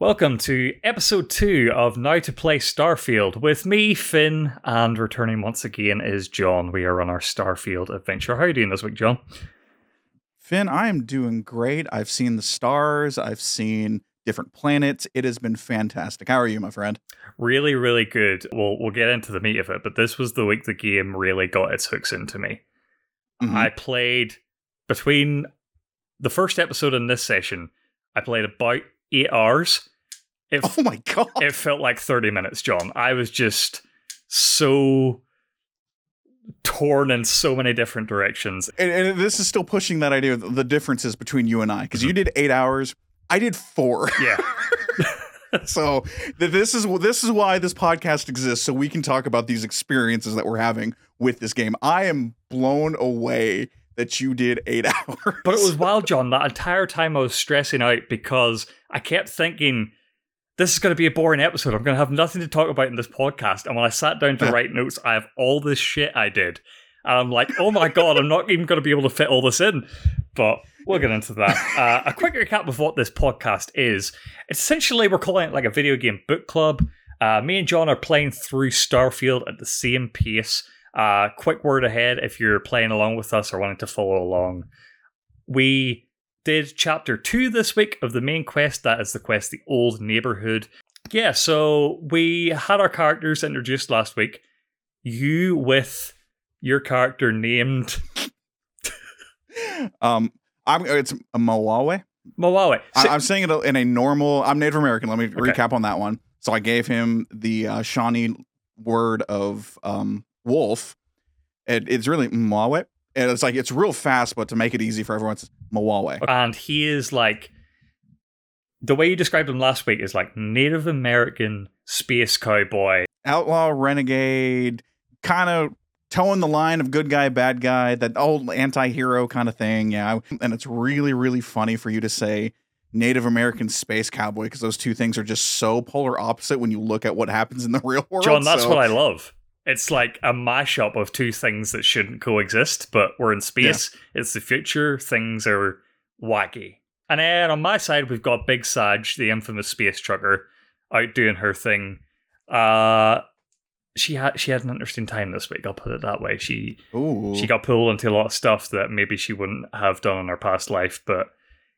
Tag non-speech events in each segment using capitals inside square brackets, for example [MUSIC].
Welcome to episode two of Now to Play Starfield with me, Finn, and returning once again is John. We are on our Starfield adventure. How are you doing this week, John? Finn, I am doing great. I've seen the stars, I've seen different planets. It has been fantastic. How are you, my friend? Really, really good. We'll we'll get into the meat of it, but this was the week the game really got its hooks into me. Mhm. I played between the first episode and this session, I played about eight hours. It oh my god. it felt like 30 minutes, John. I was just so torn in so many different directions. and, and this is still pushing that idea of the differences between you and I because you mm-hmm. did eight hours, I did four. Yeah. [LAUGHS] so this is this is why this podcast exists, so we can talk about these experiences that we're having with this game. I am blown away that you did eight [LAUGHS] hours. But it was wild, John. That entire time I was stressing out because I kept thinking, this is going to be a boring episode. I'm going to have nothing to talk about in this podcast. And when I sat down to write notes, I have all this shit I did. And I'm like, oh my God, I'm not even going to be able to fit all this in. But we'll get into that. Uh, a quick recap of what this podcast is. Essentially, we're calling it like a video game book club. Uh, me and John are playing through Starfield at the same pace. Uh, quick word ahead if you're playing along with us or wanting to follow along. We did chapter two this week of the main quest. That is the quest, The Old Neighborhood. Yeah, so we had our characters introduced last week. You with your character named [LAUGHS] um, I'm it's a Moawe. Mawawe. I, I'm saying it in a normal. I'm Native American. Let me Okay. recap on that one. So I gave him the uh, Shawnee word of um, wolf. It, it's really Mwawe. And it's like it's real fast, but to make it easy for everyone, it's Mwawe. and he is like the way you described him last week is like Native American space cowboy. Outlaw, renegade, kind of towing the line of good guy, bad guy, that old anti-hero kind of thing. Yeah, and it's really, really funny for you to say Native American space cowboy because those two things are just so polar opposite when you look at what happens in the [LAUGHS] real world. John, that's So- what I love. It's like a mashup of two things that shouldn't coexist, but we're in space. It's the future. Things are wacky. And then on my side, we've got Big Saj, the infamous space trucker, out doing her thing. Uh, she had she had an interesting time this week. I'll put it that way. She Ooh. she got pulled into a lot of stuff that maybe she wouldn't have done in her past life. But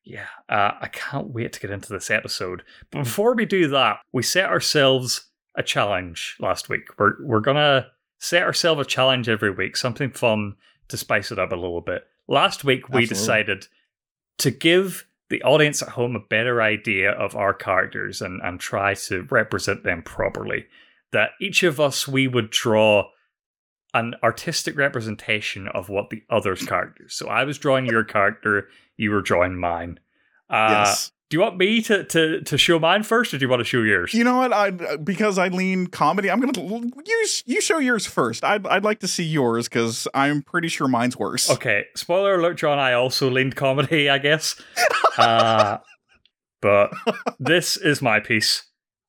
yeah, uh, I can't wait to get into this episode. But before we do that, we set ourselves a challenge last week. We're we're gonna set ourselves a challenge every week, something fun to spice it up a little bit. Last week we Absolutely. decided to give the audience at home a better idea of our characters and, and try to represent them properly. That each of us we would draw an artistic representation of what the other's characters. So I was drawing your character, you were drawing mine. Uh, yes. Do you want me to, to to show mine first, or do you want to show yours? You know what? I because I lean comedy. I'm gonna use you show yours first. I'd I'd like to see yours because I'm pretty sure mine's worse. Okay, spoiler alert, John. I also leaned comedy, I guess. [LAUGHS] Uh, but this is my piece.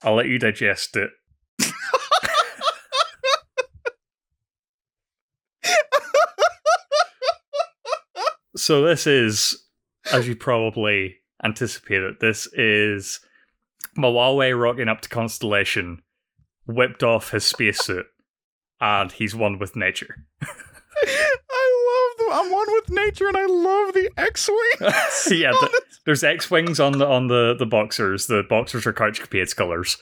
I'll let you digest it. [LAUGHS] so this is, as you probably anticipated, this is Mawawe rocking up to Constellation, whipped off his spacesuit, and he's one with nature. [LAUGHS] I love the. I'm one with nature, and I love the X-wing. [LAUGHS] yeah, [LAUGHS] th- there's X wings on the on the the boxers. The boxers are couch capades colors.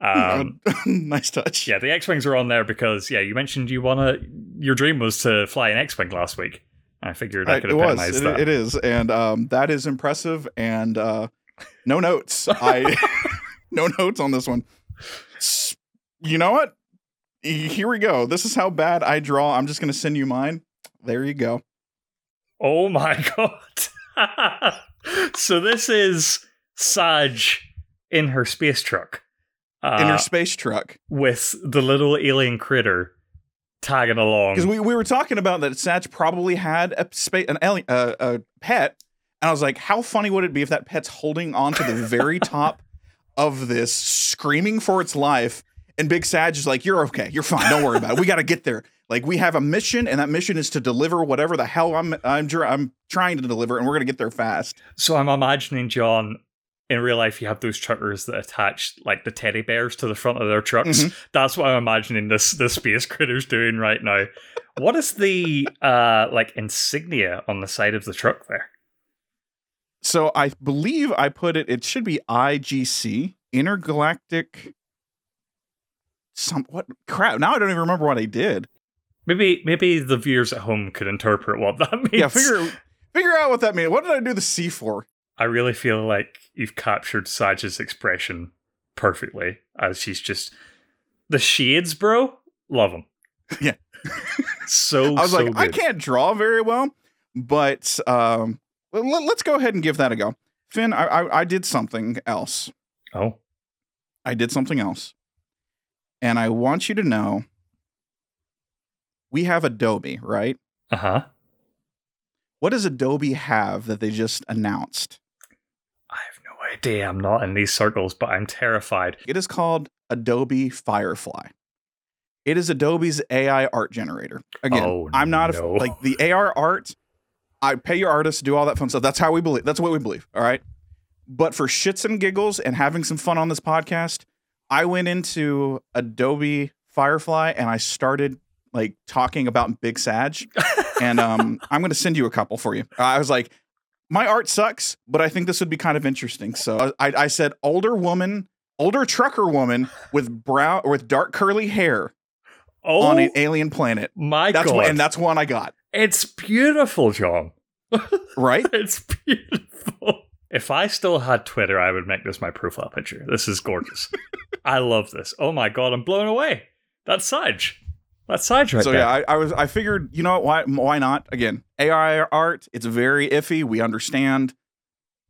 Um, nice touch. yeah, the X wings are on there because yeah, you mentioned you wanna. Your dream was to fly an X wing last week. I figured I I- could it was. It, it is, and um, that is impressive. And uh, no notes. I [LAUGHS] [LAUGHS] no notes on this one. You know what? Here we go. This is how bad I draw. I'm just gonna send you mine. There you go. Oh my [LAUGHS] god! so this is Saj in her space truck. Uh, In her space truck. with the little alien critter tagging along. because we, we were talking about that Saj probably had a space an alien uh, a pet, and I was like, how funny would it be if that pet's holding on to the very [LAUGHS] top of this, screaming for its life, and Big Saj is like, you're okay, you're fine, don't worry about it. We got to get there. Like we have a mission, and that mission is to deliver whatever the hell I'm I'm I'm trying to deliver, and we're gonna get there fast. So I'm imagining John in real life you have those truckers that attach like the teddy bears to the front of their trucks. Mhm. That's what I'm imagining this this space critter's doing right now. What is the uh like insignia on the side of the truck there? So I believe I put it. It should be IGC Intergalactic. Some what crap? Now I don't even remember what I did. Maybe maybe the viewers at home could interpret what that [LAUGHS] means. Yeah, figure figure out what that means. What did I do the C for? I really feel like you've captured Saj's expression perfectly as she's just the shades, bro. Love them. [LAUGHS] Yeah. [LAUGHS] so I was so like, I can't draw very well, but um, let, us go ahead and give that a go. Finn, I, I I did something else. Oh, I did something else, and I want you to know. We have Adobe, right? uh huh. What does Adobe have that they just announced? I have no idea. I'm not in these circles, but I'm terrified. It is called Adobe Firefly. It is Adobe's AI art generator. Again, Oh, I'm not no. a, like the AR art. I pay your artists to do all that fun stuff. That's how we believe. That's what we believe. All right. But for shits and giggles and having some fun on this podcast, I went into Adobe Firefly and I started like talking about Big Saj. and um, [LAUGHS] I'm going to send you a couple for you. I was like, my art sucks, but I think this would be kind of interesting. So uh, I, I said, older woman, older trucker woman with brown with dark curly hair Oh on an alien planet. my That's god! what, and that's one I got. it's beautiful, John. [LAUGHS] Right? It's beautiful. If I still had Twitter, I would make this my profile picture. This is gorgeous. [LAUGHS] I love this. Oh my god, I'm blown away. That's Saj. That's right so yeah, I, I was I figured, you know what, why why not? Again, AI art, it's very iffy. We understand.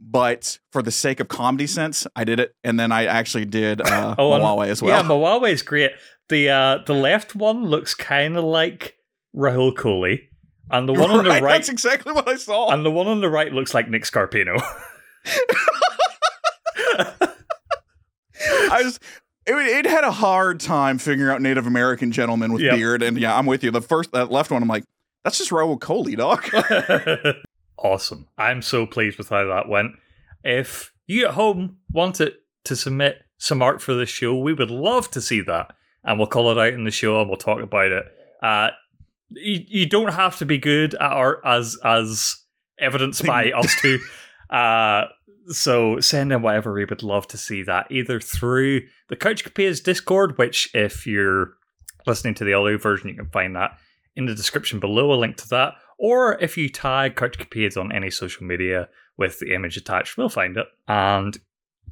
But for the sake of comedy sense, I did it, and then I actually did uh, [LAUGHS] Oh, Huawei as well. Yeah, Mawawei's great. The uh, the left one looks kind of like Rahul Kohli, and the [LAUGHS] one on the right, That's exactly what I saw. and the one on the right looks like Nick Scarpino. [LAUGHS] I just it, it had a hard time figuring out Native American gentlemen with Yep. beard, and yeah, I'm with you. The first that left one, I'm like, that's just Rahul Kohli, dog. [LAUGHS] [LAUGHS] awesome. I'm so pleased with how that went. If you at home want it to submit some art for the show, we would love to see that. And we'll call it out in the show and we'll talk about it. Uh, you, you don't have to be good at art as as evidenced [LAUGHS] by us two. Uh, so send in whatever we would love to see that either through the Couch Capades Discord, which if you're listening to the audio version, you can find that in the description below, a link to that. Or if you tag Couch Capades on any social media with the image attached, we'll find it. And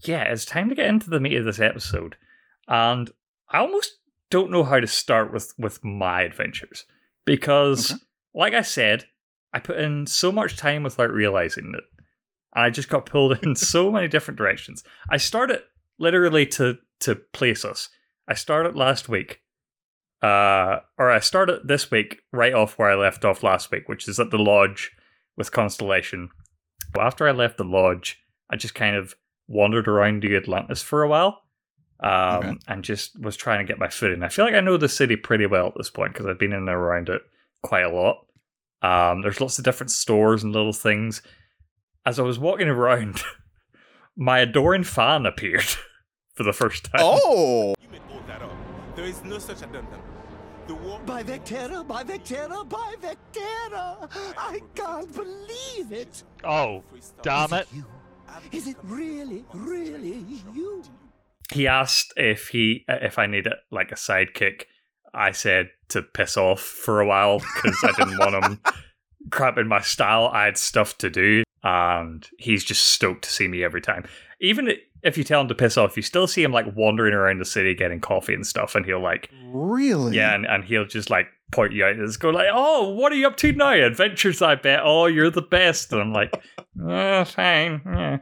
yeah, it's time to get into the meat of this episode. And I almost don't know how to start with with my adventures because, Okay. like I said, I put in so much time without realizing it. And I just got pulled in [LAUGHS] so many different directions. I started literally to to place us. I started last week, uh, or I started this week right off where I left off last week, which is at the lodge with Constellation. But after I left the lodge, I just kind of wandered around the Atlantis for a while, um, Okay. and just was trying to get my foot in. I feel like I know the city pretty well at this point because I've been in and around it quite a lot. Um, there's lots of different stores and little things. As I was walking around, [LAUGHS] my adoring fan appeared [LAUGHS] for the first time. oh, You made all that up. There is no such addendum. The war. By Vectera, by Vectera, by Vectera! I can't believe it! Oh, damn it. You? Is it really, really you? he asked if he if I needed like a sidekick. I said to piss off for a while because I didn't want him [LAUGHS] crapping my style. I had stuff to do, and he's just stoked to see me every time. Even if you tell him to piss off, you still see him like wandering around the city getting coffee and stuff, and he'll like really? yeah, and, and he'll just like point you out and just go like, "Oh, what are you up to now? Adventures, I bet. Oh, you're the best." And I'm like, [LAUGHS] "Oh, fine." Yeah.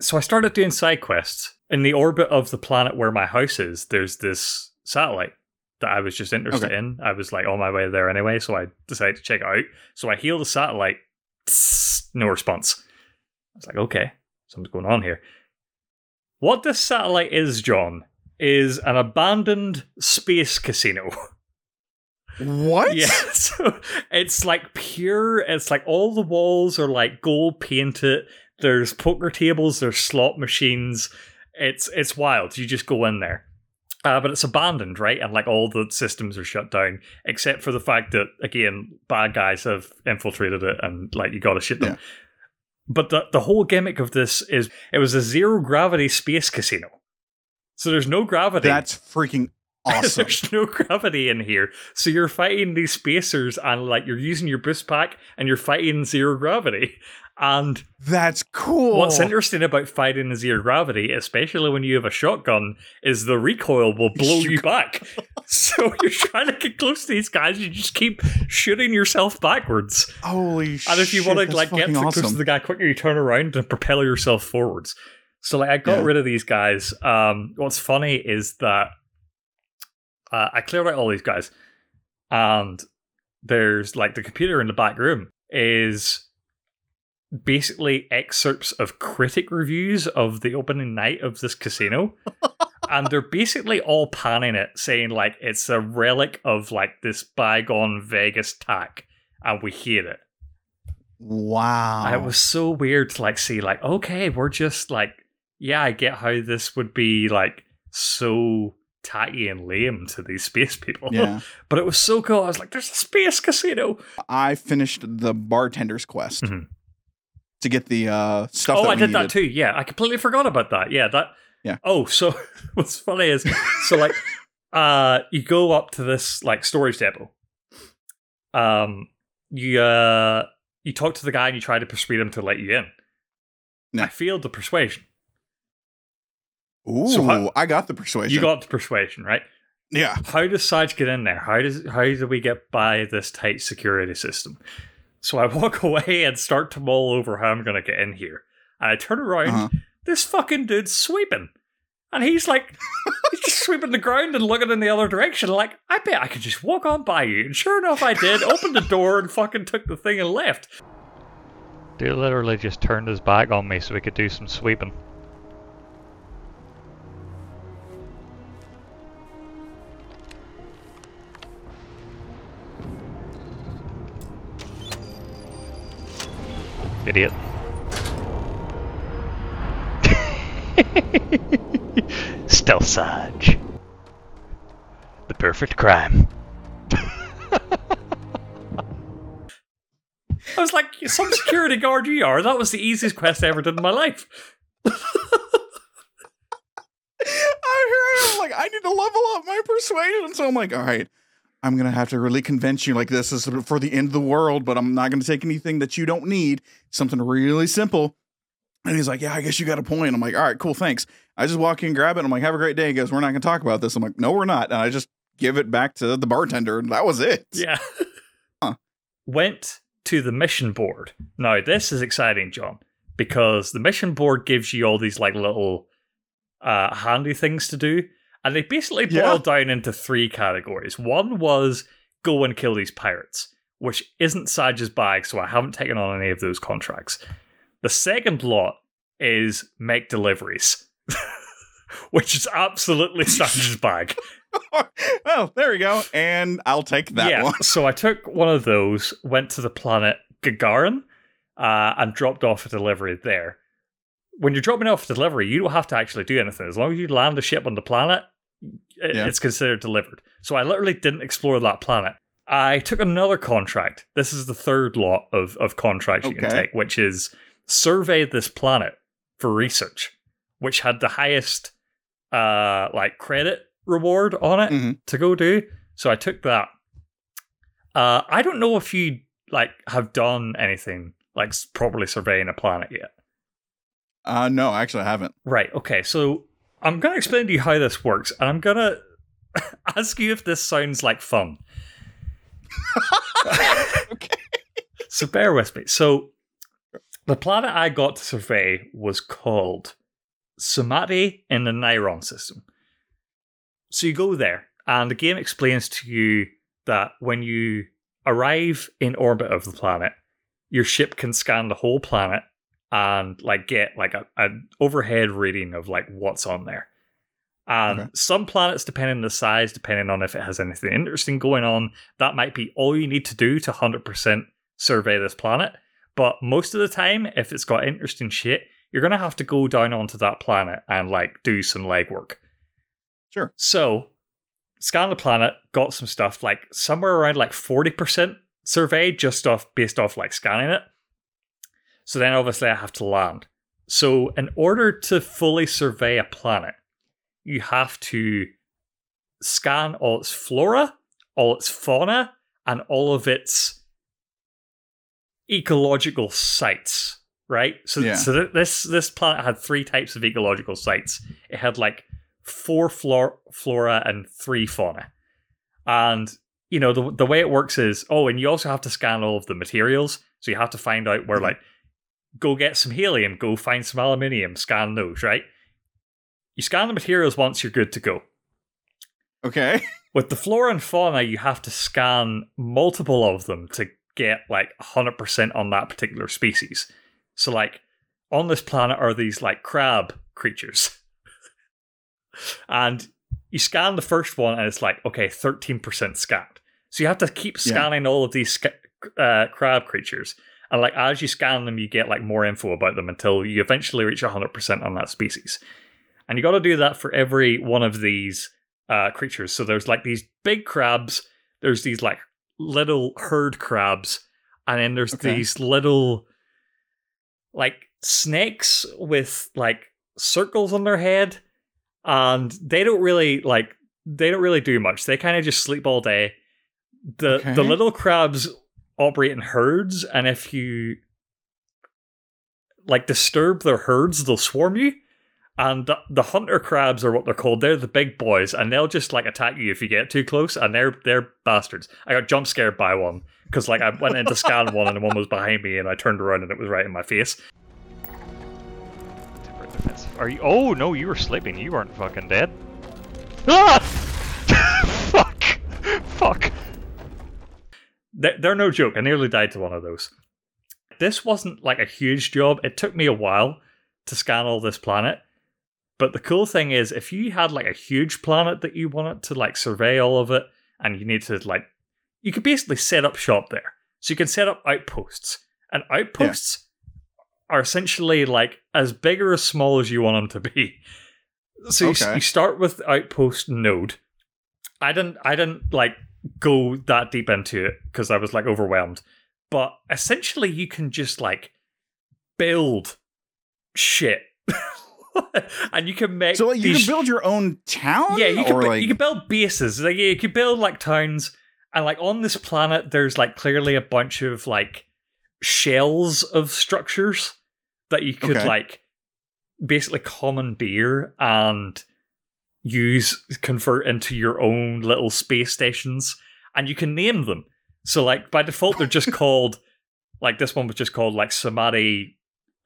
So I started doing side quests in the orbit of the planet where my house is. There's this satellite that I was just interested Okay. in. I was like on my way there anyway, so I decided to check it out. So I heal the satellite. Tss, no response. I was like, okay, something's going on here. What this satellite is, John, is an abandoned space casino. [LAUGHS] What? Yeah, [LAUGHS] so it's like pure. It's like all the walls are like gold painted. There's poker tables, there's slot machines. It's it's wild. You just go in there. Uh, but it's abandoned, right? And like all the systems are shut down, except for the fact that again, bad guys have infiltrated it, and like you got to shoot them. Yeah. But the the whole gimmick of this is it was a zero gravity space casino, so there's no gravity. That's freaking [LAUGHS] awesome. There's no gravity in here. So you're fighting these spacers and like you're using your boost pack and you're fighting zero gravity. And That's cool. what's interesting about fighting in zero gravity, especially when you have a shotgun, is the recoil will blow [LAUGHS] you back. [LAUGHS] so you're trying to get close to these guys, you just keep shooting yourself backwards. Holy shit. And if you want to like get too close to the guy quicker, you turn around and propel yourself forwards. So like I got Yeah. rid of these guys. Um, what's funny is that uh, I cleared out all these guys, and there's like the computer in the back room is basically excerpts of critic reviews of the opening night of this casino. [LAUGHS] and they're basically all panning it, saying like it's a relic of like this bygone Vegas tack, and we hate it. Wow. And It was so weird to like see like, okay, we're just like, yeah, I get how this would be like so tacky and lame to these space people. Yeah. [LAUGHS] but it was so cool. I was like, there's a space casino. I finished the bartender's quest Mhm. To get the uh, stuff. oh, I did that too. Yeah, I completely forgot about that. Yeah, that. Yeah. Oh, so [LAUGHS] what's funny is so like, [LAUGHS] uh, you go up to this like storage depot. Um, you uh, you talk to the guy and you try to persuade him to let you in. Yeah. I failed the persuasion. Ooh, So how- I got the persuasion. You got the persuasion, right? yeah. How does Saj get in there? How does how do we get by this tight security system? So I [LAUGHS] walk away and start to mull over how I'm gonna get in here. And I turn around, Uh-huh. this fucking dude's sweeping. And he's like he's just sweeping the ground and looking in the other direction, like, I bet I could just walk on by you. And sure enough I did, opened the door and fucking took the thing and left. Dude literally just turned his back on me so we could do some sweeping. Idiot. [LAUGHS] Stealth Sarge. The perfect crime. [LAUGHS] I was like, some security guard you are. That was the easiest quest I ever did in my life. [LAUGHS] I heard I'm like, I need to level up my persuasion. So I'm like, all right, I'm gonna have to really convince you like this is for the end of the world, but I'm not gonna take anything that you don't need. Something really simple. And he's like, Yeah, I guess you got a point. I'm like, all right, cool, thanks. I just walk in, grab it, I'm like, have a great day. He goes, We're not gonna talk about this. I'm like, No, we're not. And I just give it back to the bartender, and that was it. Yeah. [LAUGHS] Huh. Went to the mission board. Now, this is exciting, John, because the mission board gives you all these like little uh, handy things to do. And they basically Yeah. boiled down into three categories. One was go and kill these pirates, which isn't Saj's bag, so I haven't taken on any of those contracts. The second lot is make deliveries, [LAUGHS] which is absolutely [LAUGHS] Saj's bag. well, there we go. And I'll take that yeah, one. so I took one of those, went to the planet Gagarin, uh, and dropped off a delivery there. When you're dropping off a delivery, you don't have to actually do anything. As long as you land the ship on the planet, it- Yeah. it's considered delivered. So I literally didn't explore that planet. I took another contract. This is the third lot of, of contracts you can take, which is survey this planet for research, which had the highest uh like credit reward on it Mhm. to go do. So I took that. Uh I don't know if you like have done anything like properly surveying a planet yet. Uh no, actually I haven't. Right. Okay. So I'm going to explain to you how this works, and I'm going [LAUGHS] to ask you if this sounds like fun. [LAUGHS] Okay. So bear with me. So the planet I got to survey was called Sumati in the Narion system. So you go there, and the game explains to you that when you arrive in orbit of the planet, your ship can scan the whole planet and like get like a, an overhead reading of like what's on there. And Okay. some planets, depending on the size, depending on if it has anything interesting going on, that might be all you need to do to 100% survey this planet. But most of the time, if it's got interesting shit, you're gonna have to go down onto that planet and like do some legwork. Sure. So, scan the planet, got some stuff like somewhere around like forty percent surveyed, just off based off like scanning it. So then obviously I have to land. So in order to fully survey a planet, you have to scan all its flora, all its fauna, and all of its ecological sites. Right. So, Yeah. so th- this this planet had three types of ecological sites. It had like four flor- flora and three fauna, and you know the the way it works is oh, and you also have to scan all of the materials. So you have to find out where like go get some helium, go find some aluminium, scan those. Right. You scan the materials once, you're good to go. Okay. [LAUGHS] With the flora and fauna, you have to scan multiple of them to get like 100% on that particular species. So, like, on this planet are these like crab creatures. [LAUGHS] and you scan the first one, and it's like, okay, 13% scanned. So, you have to keep Yeah. scanning all of these uh, crab creatures. And like, as you scan them, you get like more info about them until you eventually reach 100% on that species. And you got to do that for every one of these uh, creatures. So there's like these big crabs, there's these like little herd crabs, and then there's Okay. these little like snakes with like circles on their head, and they don't really like they don't really do much. They kind of just sleep all day. The Okay. the little crabs operate in herds, and if you like disturb their herds, they'll swarm you. And the, the hunter crabs are what they're called. They're the big boys, and they'll just like attack you if you get too close. And they're they're bastards. I got jump scared by one because like I went in to scan one, and the one was behind me, and I turned around and it was right in my face. Are you? Oh no, you were sleeping. You weren't fucking dead. Ah! [LAUGHS] Fuck! Fuck! They're, they're no joke. I nearly died to one of those. This wasn't like a huge job. It took me a while to scan all this planet. But the cool thing is, if you had like a huge planet that you wanted to like survey all of it, and you need to like, you could basically set up shop there. So you can set up outposts, and outposts are essentially like as big or as small as you want them to be. So you, you start with outpost node. I didn't. I didn't like go that deep into it because I was like overwhelmed. But essentially, you can just like build shit, [LAUGHS] and you can make So like, you can build your own town. yeah, you can, bu- like you can build bases. Like yeah, you can build like towns, and like on this planet, there's like clearly a bunch of like shells of structures that you could Okay. like basically commandeer and use convert into your own little space stations, and you can name them. So like by default, they're just [LAUGHS] called like this one was just called like Sumati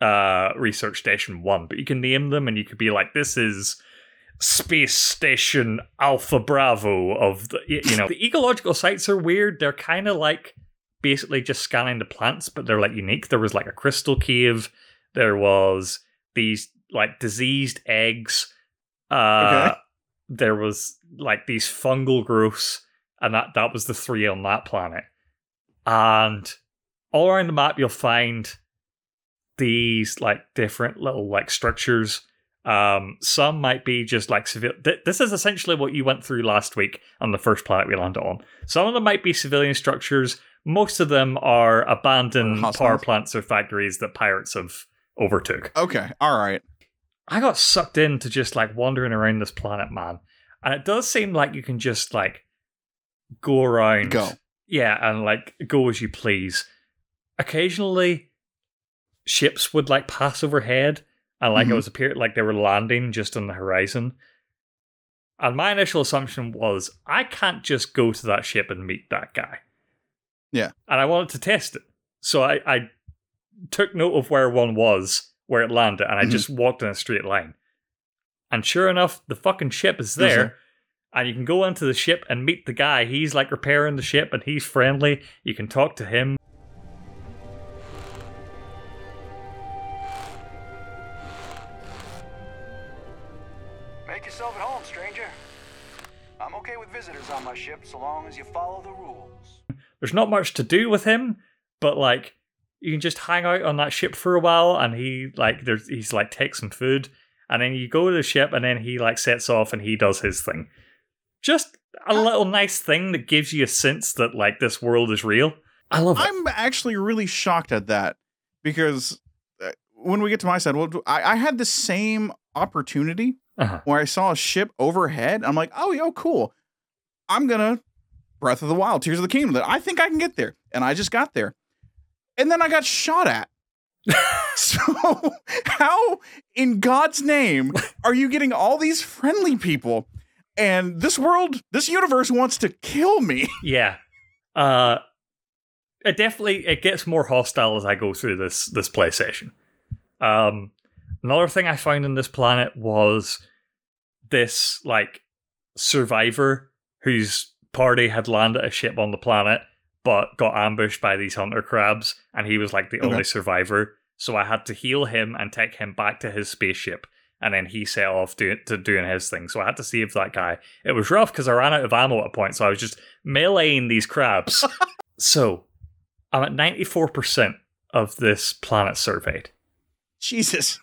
uh research station one but you can name them and you could be like this is space station alpha bravo of the you know. [LAUGHS] The ecological sites are weird. They're kind of like basically just scanning the plants but they're like unique. There was like a crystal cave. There was these like diseased eggs. Uh Okay. There was like these fungal growths and that that was the three on that planet. And all around the map you'll find these like different little like structures. Um some might be just like civil th- this is essentially what you went through last week on the first planet we landed on. Some of them might be civilian structures. Most of them are abandoned power plants or factories that pirates have overtook. Okay, all right. I got sucked into just like wandering around this planet, man. And it does seem like you can just like go around. Go. Yeah, and like go as you please. Occasionally, ships would like pass overhead, and like it Mhm. was appeared like they were landing just on the horizon. And my initial assumption was, I can't just go to that ship and meet that guy. Yeah. And I wanted to test it. So I, I took note of where one was, where it landed, and I Mhm. just walked in a straight line. And sure enough, the fucking ship is Is there. there? And you can go into the ship and meet the guy. He's like repairing the ship and he's friendly. You can talk to him. Make yourself at home, stranger. I'm okay with visitors on my ship so long as you follow the rules. There's not much to do with him, but like you can just hang out on that ship for a while, and he like there's he's like take some food, and then you go to the ship, and then he like sets off and he does his thing. Just a little nice thing that gives you a sense that like this world is real. I love it. I'm actually really shocked at that because uh, when we get to my side, well, I, I had the same opportunity Uh-huh. where I saw a ship overhead. I'm like, oh, yo, cool. I'm gonna Breath of the Wild, Tears of the Kingdom. That I think I can get there, and I just got there, and then I got shot at. [LAUGHS] so how in God's name are you getting all these friendly people? And this world, this universe wants to kill me. [LAUGHS] Yeah. Uh it definitely it gets more hostile as I go through this this play session. Um another thing I found in this planet was this like survivor whose party had landed a ship on the planet but got ambushed by these hunter crabs and he was like the Okay. only survivor. So I had to heal him and take him back to his spaceship and then he set off do- to doing his thing. So I had to save that guy. It was rough because I ran out of ammo at a point, so I was just meleeing these crabs. [LAUGHS] so I'm at 94% of this planet surveyed. Jesus.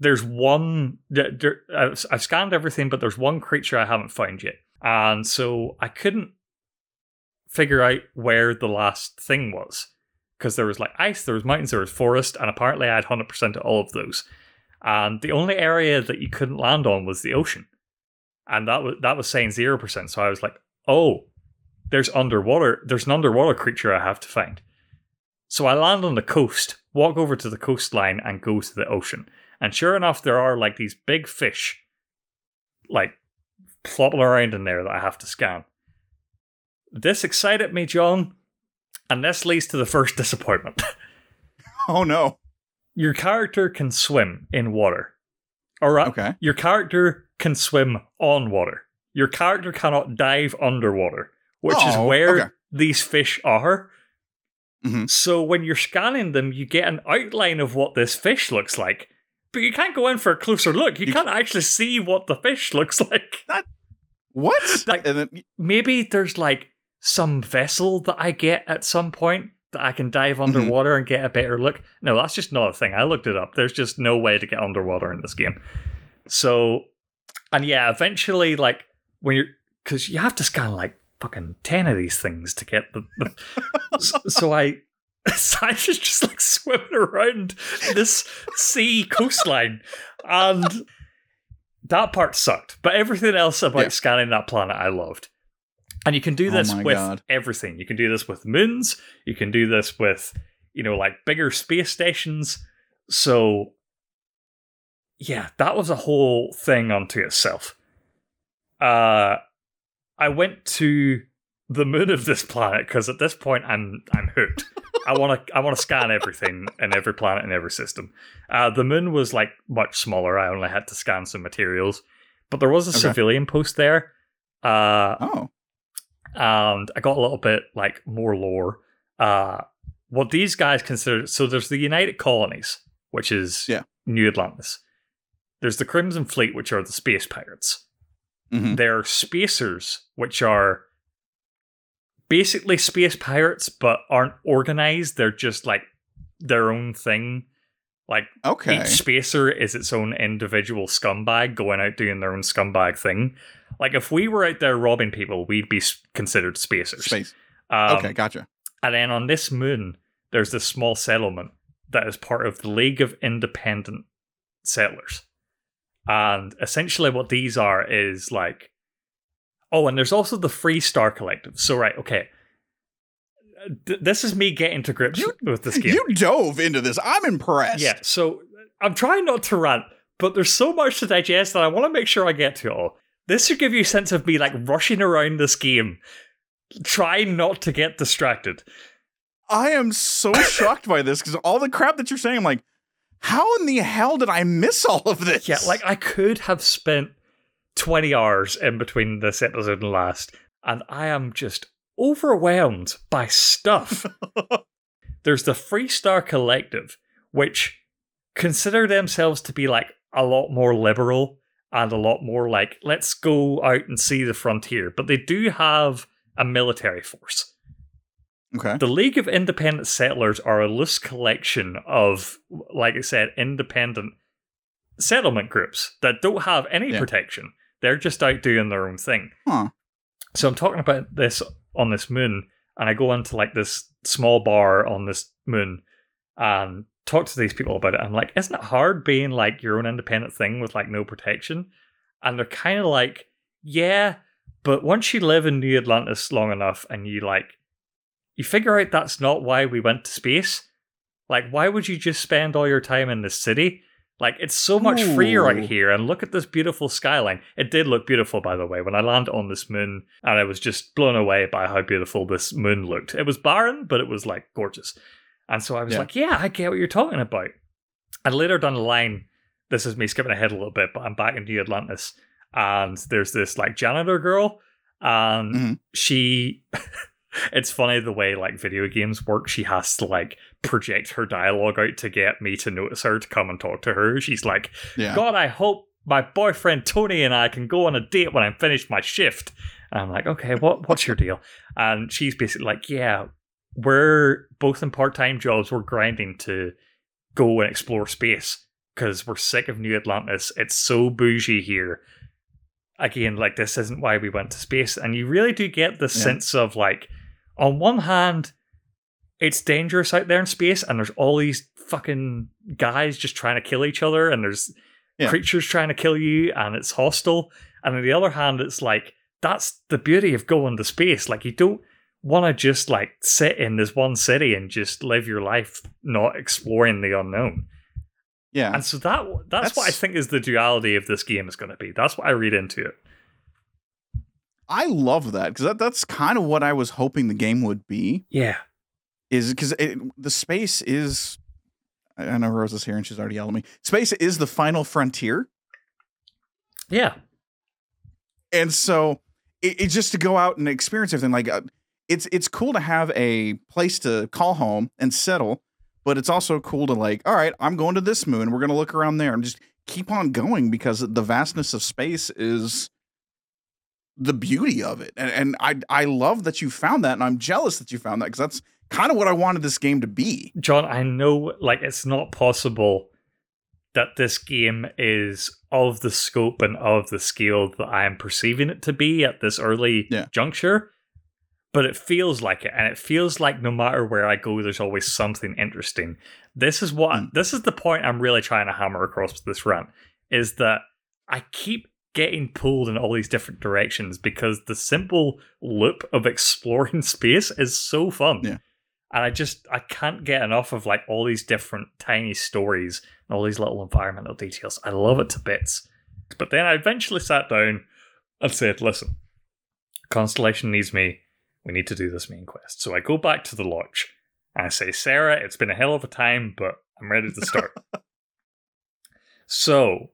There's one. there- I've, I've scanned everything, but there's one creature I haven't found yet. And so I couldn't figure out where the last thing was. Because there was like ice, there was mountains, there was forest, and apparently I had 100% of all of those. And the only area that you couldn't land on was the ocean. And that was that was saying 0%. So I was like, oh, there's underwater, there's an underwater creature I have to find. So I land on the coast, walk over to the coastline, and go to the ocean. And sure enough, there are like these big fish, like flopping around in there that I have to scan. This excited me, John, and this leads to the first disappointment. [LAUGHS] Oh no. Your character can swim in water. All right. Okay. Your character can swim on water. Your character cannot dive underwater, which is Oh, where okay. these fish are. Mhm. So when you're scanning them, you get an outline of what this fish looks like, but you can't go in for a closer look. You, You- can't actually see what the fish [LAUGHS] looks like. What? Like- then, Maybe there's like some vessel that I get at some point that I can dive Mm-hmm. underwater and get a better look. No, that's just not a thing. I looked it up. There's just no way to get underwater in this game. So, and yeah, eventually, like when you're, because you have to scan like fucking 10 of these things to get the. the so, [LAUGHS] so I. [LAUGHS] So I was just like swimming around this sea coastline, and that part sucked. But everything else about Yeah. scanning that planet, I loved. And you can do Oh this my with God. everything. You can do this with moons. You can do this with, you know, like bigger space stations. So, yeah, that was a whole thing unto itself. Uh, I went to the moon of this planet because at this point I'm I'm hooked. I want to I want to scan everything and every planet in every system. Uh, the moon was like much smaller. I only had to scan some materials, but there was a Okay. civilian post there. Uh, oh. And I got a little bit like more lore. Uh, what these guys consider so there's the United Colonies, which is Yeah. New Atlantis. There's the Crimson Fleet, which are the space pirates. Mhm. There are spacers, which are basically space pirates, but aren't organized. They're just like their own thing. Like Okay. each spacer is its own individual scumbag going out doing their own scumbag thing. Like if we were out there robbing people, we'd be considered spacers. Space. Um, Okay, gotcha. And then on this moon, there's this small settlement that is part of the League of Independent Settlers. And essentially, what these are is like. Oh, and there's also the Freestar Collective. So, right, okay. Th- this is me getting to grips You- with this game. You dove into this. I'm impressed. Yeah, so I'm trying not to rant, but there's so much to digest that I want to make sure I get to it all. This should give you a sense of me like rushing around this game, trying not to get distracted. I am so [COUGHS] shocked by this because all the crap that you're saying, I'm like, how in the hell did I miss all of this? Yeah, like I could have spent 20 hours in between this episode and last, and I am just overwhelmed by stuff. [LAUGHS] There's the Freestar Collective, which consider themselves to be like a lot more liberal and a lot more like, let's go out and see the frontier. But they do have a military force. Okay. The League of Independent Settlers are a loose collection of, like I said, independent settlement groups that don't have any Yeah. protection. They're just out doing their own thing. Huh. So I'm talking about this on this moon, and I go into like this small bar on this moon and talk to these people about it. I'm like, isn't it hard being like your own independent thing with like no protection? And they're kind of like, yeah, but once you live in New Atlantis long enough and you like, you figure out that's not why we went to space. Like, why would you just spend all your time in the city? Like, it's so much freer Ooh. out here. And look at this beautiful skyline. It did look beautiful, by the way, when I landed on this moon, and I was just blown away by how beautiful this moon looked. It was barren, but it was like gorgeous. And so I was Yeah. like, yeah, I get what you're talking about. And later down the line, this is me skipping ahead a little bit, but I'm back in New Atlantis, and there's this like janitor girl, and Mhm. she. [LAUGHS] it's funny the way like video games work. She has to like project her dialogue out to get me to notice her to come and talk to her. She's like, Yeah. God, I hope my boyfriend Tony and I can go on a date when I'm finished my shift. And I'm like, okay, what what's your deal? [LAUGHS] And she's basically like, yeah, we're both in part time jobs. We're grinding to go and explore space because we're sick of New Atlantis. It's so bougie here. Again, like this isn't why we went to space. And you really do get the Yeah. sense of like, on one hand, it's dangerous out there in space, and there's all these fucking guys just trying to kill each other, and there's Yeah. creatures trying to kill you, and it's hostile. And on the other hand, it's like that's the beauty of going to space. Like you don't want to just like sit in this one city and just live your life not exploring the unknown. Yeah. And so that that's, what I think is the duality of this game is going to be. That's what I read into it. I love that because that, that's kind of what I was hoping the game would be. Yeah. Is because the space is. I know Rose is here and she's already yelling at me. Space is the final frontier, Yeah. and so it, it's just to go out and experience everything. Like uh, it's it's cool to have a place to call home and settle, but it's also cool to like, all right, I'm going to this moon. We're gonna look around there and just keep on going because the vastness of space is the beauty of it. And, and I I love that you found that, and I'm jealous that you found that because that's kind of what I wanted this game to be. John, I know like it's not possible that this game is of the scope and of the scale that I am perceiving it to be at this early Yeah. juncture. But it feels like it, and it feels like no matter where I go, there's always something interesting. This is what Mm. this is the point I'm really trying to hammer across with this rant is that I keep getting pulled in all these different directions because the simple loop of exploring [LAUGHS] space is so fun. Yeah. And I just I can't get enough of like all these different tiny stories and all these little environmental details. I love it to bits. But then I eventually sat down and said, listen, Constellation needs me. We need to do this main quest. So I go back to the lodge and I say, Sarah, it's been a hell of a time, but I'm ready to start. [LAUGHS] so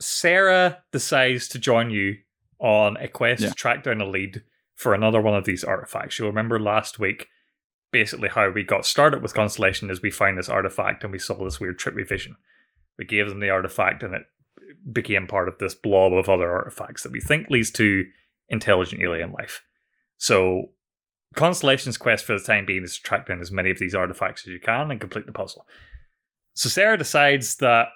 Sarah decides to join you on a quest Yeah. to track down a lead for another one of these artifacts. You'll remember last week, basically how we got started with Constellation is we found this artifact and we saw this weird trippy vision. We gave them the artifact and it became part of this blob of other artifacts that we think leads to intelligent alien life. So Constellation's quest for the time being is to track down as many of these artifacts as you can and complete the puzzle. So Sarah decides that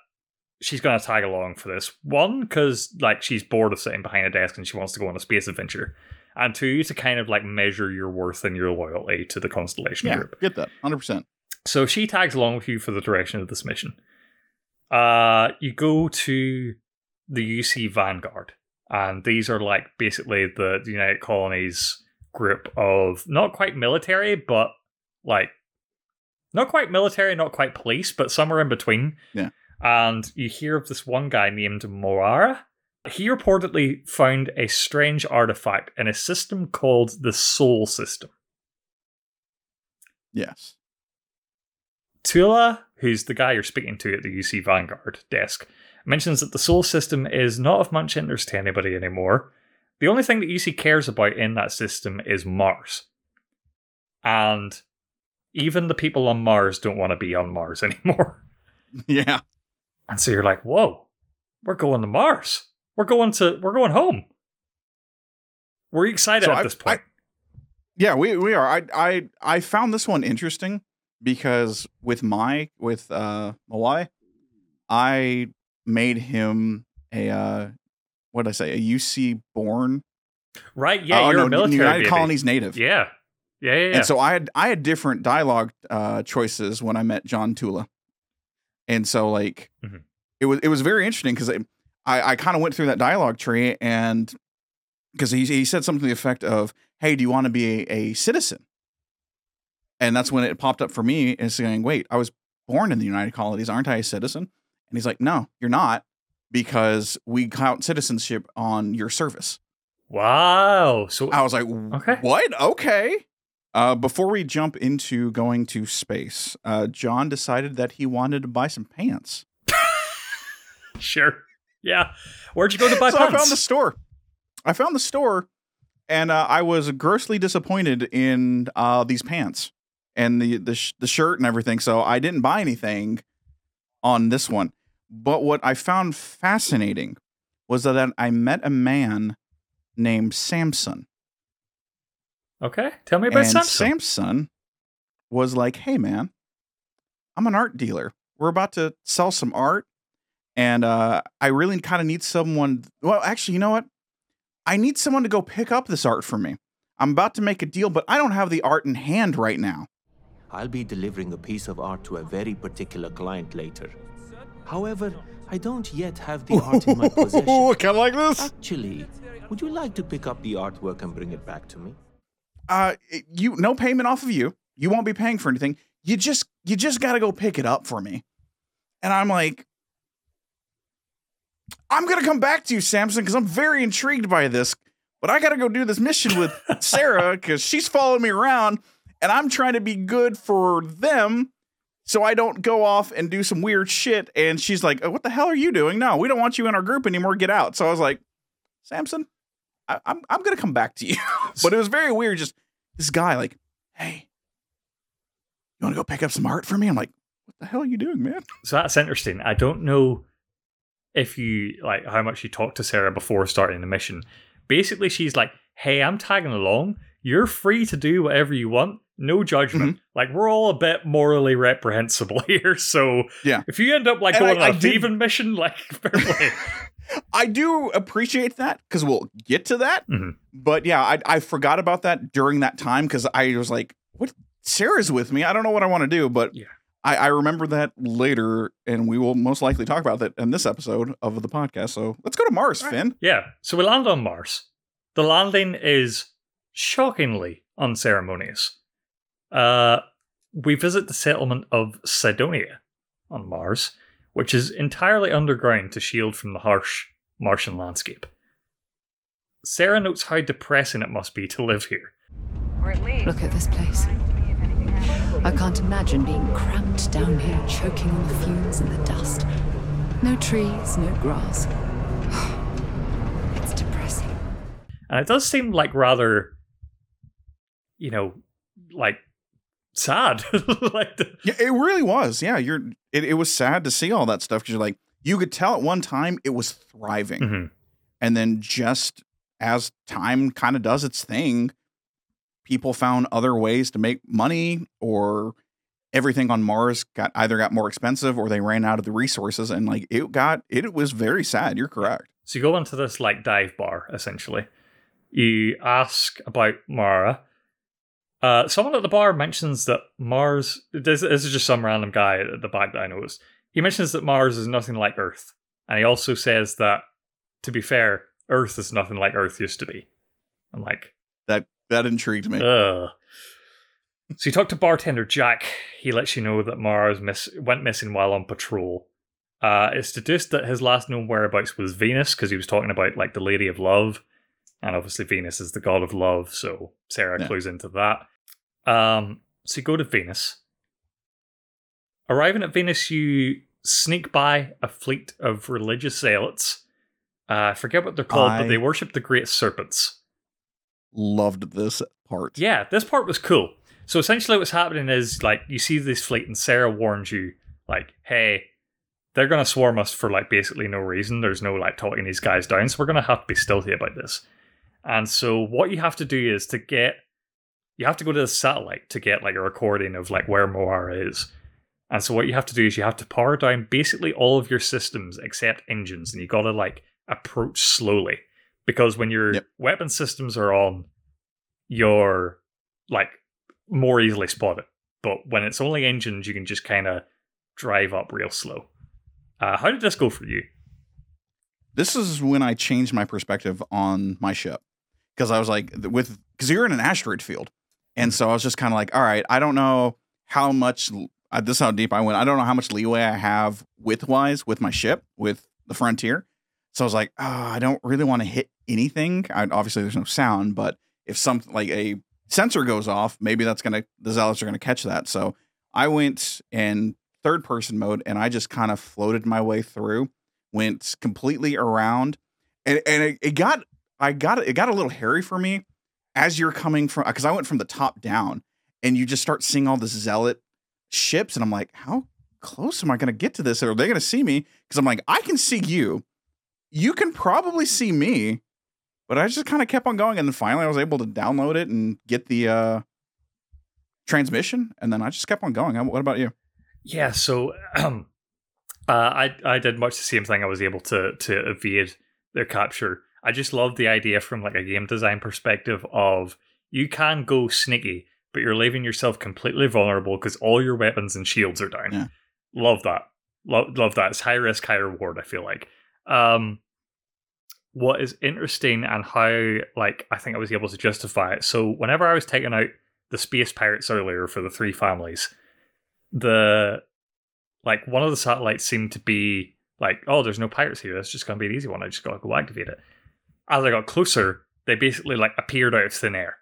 she's going to tag along for this. One, because like she's bored of sitting behind a desk and she wants to go on a space adventure, and two, to kind of like measure your worth and your loyalty to the Constellation Yeah, group. get that, hundred percent. So she tags along with you for the direction of this mission. Uh, you go to the UC Vanguard, and these are like basically the, the United Colonies group of not quite military, but like not quite military, not quite police, but somewhere in between. Yeah. And you hear of this one guy named Moara. He reportedly found a strange artifact in a system called the Sol System. Yes. Tuala, who's the guy you're speaking to at the UC Vanguard desk, mentions that the Sol System is not of much interest to anybody anymore. The only thing that UC cares about in that system is Mars. And even the people on Mars don't want to be on Mars [LAUGHS] anymore. Yeah. And so you're like, whoa, we're going to Mars. We're going to we're going home. We're excited So at I- this point. Yeah, we we are. I I I found this one interesting because with my with uh Mawai, I made him a uh what did I say? A UC born. Right? Yeah, oh, you're no, a military United baby. Colonies native. Yeah. Yeah, yeah, yeah. And so I had I had different dialogue uh, choices when I met John Tuala, and so like Mhm. it was it was very interesting because I I, kind of went through that dialogue tree and because he he said something to the effect of Hey, do you want to be a, a citizen? And that's when it popped up for me and saying, Wait, I was born in the United Colonies, aren't I a citizen? And he's like, No, you're not because we count citizenship on your service. wow. So I was like, Okay. what? Okay. Uh, before we jump into going to space, uh, Jon decided that he wanted to buy some pants. [LAUGHS] sure. Yeah. Where'd you go to buy [LAUGHS] so pants? I found the store. I found the store, and uh, I was grossly disappointed in uh, these pants and the the, sh- the shirt and everything. So I didn't buy anything on this one. But what I found fascinating was that I met a man named Samson. okay. Tell me about and Samson. Samson was like, "Hey, man, I'm an art dealer. We're about to sell some art, and uh, I really kind of need someone. Well, actually, you know what? I need someone to go pick up this art for me. I'm about to make a deal, but I don't have the art in hand right now. I'll be delivering a piece of art to a very particular client later. However, I don't yet have the art in my [LAUGHS] possession. kind of like this. Actually, would you like to pick up the artwork and bring it back to me? Uh, you no payment off of you. You won't be paying for anything. You just you just got to go pick it up for me." And I'm like, I'm gonna come back to you, Samson, because I'm very intrigued by this. But I gotta go do this mission with [LAUGHS] Sarah because she's following me around, and I'm trying to be good for them, so I don't go off and do some weird shit. And she's like, "Oh, "What the hell are you doing? No, we don't want you in our group anymore. Get out." So I was like, "Samson, I, I'm I'm gonna come back to you." [LAUGHS] but it was very weird. Just this guy, like, "Hey, you want to go pick up some art for me?" I'm like, "What the hell are you doing, man?" So that's interesting. I don't know if you like how much you talked to Sarah before starting the mission. Basically, she's like, "Hey, I'm tagging along. You're free to do whatever you want. No judgment. Mm-hmm. Like we're all a bit morally reprehensible [LAUGHS] here. So Yeah. if you end up like And going I- on I a did- thieving mission, [LAUGHS] like. [LAUGHS] I do appreciate that because we'll get to that. Mhm. But yeah, I, I forgot about that during that time because I was like, what? Sarah's with me. I don't know what I want to do. But Yeah. I, I remember that later, and we will most likely talk about that in this episode of the podcast. So let's go to Mars, Fin. yeah. So we land on Mars. The landing is shockingly unceremonious. Uh, we visit the settlement of Sidonia on Mars, which is entirely underground to shield from the harsh Martian landscape. Sarah notes how depressing it must be to live here. Look at this place. I can't imagine being cramped down here, choking on the fumes and the dust. No trees, no grass. [SIGHS] It's depressing. And it does seem like rather, you know, like sad. [LAUGHS] like the, Yeah, it really was. Yeah, you're. It, it was sad to see all that stuff because you're like, you could tell at one time it was thriving. Mhm. And then just as time kind of does its thing, people found other ways to make money or everything on Mars got either got more expensive or they ran out of the resources and like it got it was very sad. You're correct. So you go into this like dive bar essentially. You ask about Moara. Uh, someone at the bar mentions that Mars. This, this is just some random guy at the back that I noticed. He mentions that Mars is nothing like Earth, and he also says that, to be fair, Earth is nothing like Earth used to be. I'm like, That intrigued me. ugh. So you talk to bartender Jack. He lets you know that Mars miss- went missing while on patrol. Uh, it's deduced that his last known whereabouts was Venus because he was talking about like the Lady of Love, and obviously Venus is the god of love. So Sarah Yeah. clues into that. Um, so you go to Venus. Arriving at Venus, you sneak by a fleet of religious zealots. Uh, I forget what they're called, but they worship the great serpents. Loved this part. Yeah, this part was cool. So essentially, what's happening is like you see this fleet, and Sarah warns you, like, "Hey, they're gonna swarm us for like basically no reason. There's no like talking these guys down, so we're gonna have to be stealthy about this." And so, what you have to do is to get you have to go to the satellite to get like a recording of like where Moara is. And so what you have to do is you have to power down basically all of your systems except engines, and you got to like approach slowly because when your Yep. weapon systems are on, you're like more easily spotted. But when it's only engines, you can just kind of drive up real slow. Uh, how did this go for you? this is when I changed my perspective on my ship because I was like, with because you're in an asteroid field, and so I was just kind of like, all right, I don't know how much. Uh, this is how deep I went. I don't know how much leeway I have width wise with my ship with the Frontier. So I was like, oh, I don't really want to hit anything. I, obviously, there's no sound, but if something like a sensor goes off, maybe that's gonna the zealots are gonna catch that. So I went in third person mode and I just kind of floated my way through went completely around and, and it, it got i got it got a little hairy for me as you're coming from because i went from the top down and you just start seeing all the zealot ships and i'm like how close am i to get to this are they to see me because i'm like i can see you you can probably see me but i just kind of kept on going and then finally i was able to download it and get the uh transmission and then i just kept on going what about you Yeah, so um, [CLEARS THROAT] uh, I I did much the same thing. I was able to to evade their capture. I just love the idea from like a game design perspective of you can go sneaky, but you're leaving yourself completely vulnerable because all your weapons and shields are down. Yeah. Love that. Love love that. It's high risk, high reward. I feel like. Um, what is interesting and how like I think I was able to justify it. So whenever I was taking out the space pirates earlier for the three families, the like one of the satellites seemed to be like, oh, there's no pirates here. That's just gonna be an easy one. I just gotta go activate it. As I got closer, they basically like appeared out of thin air.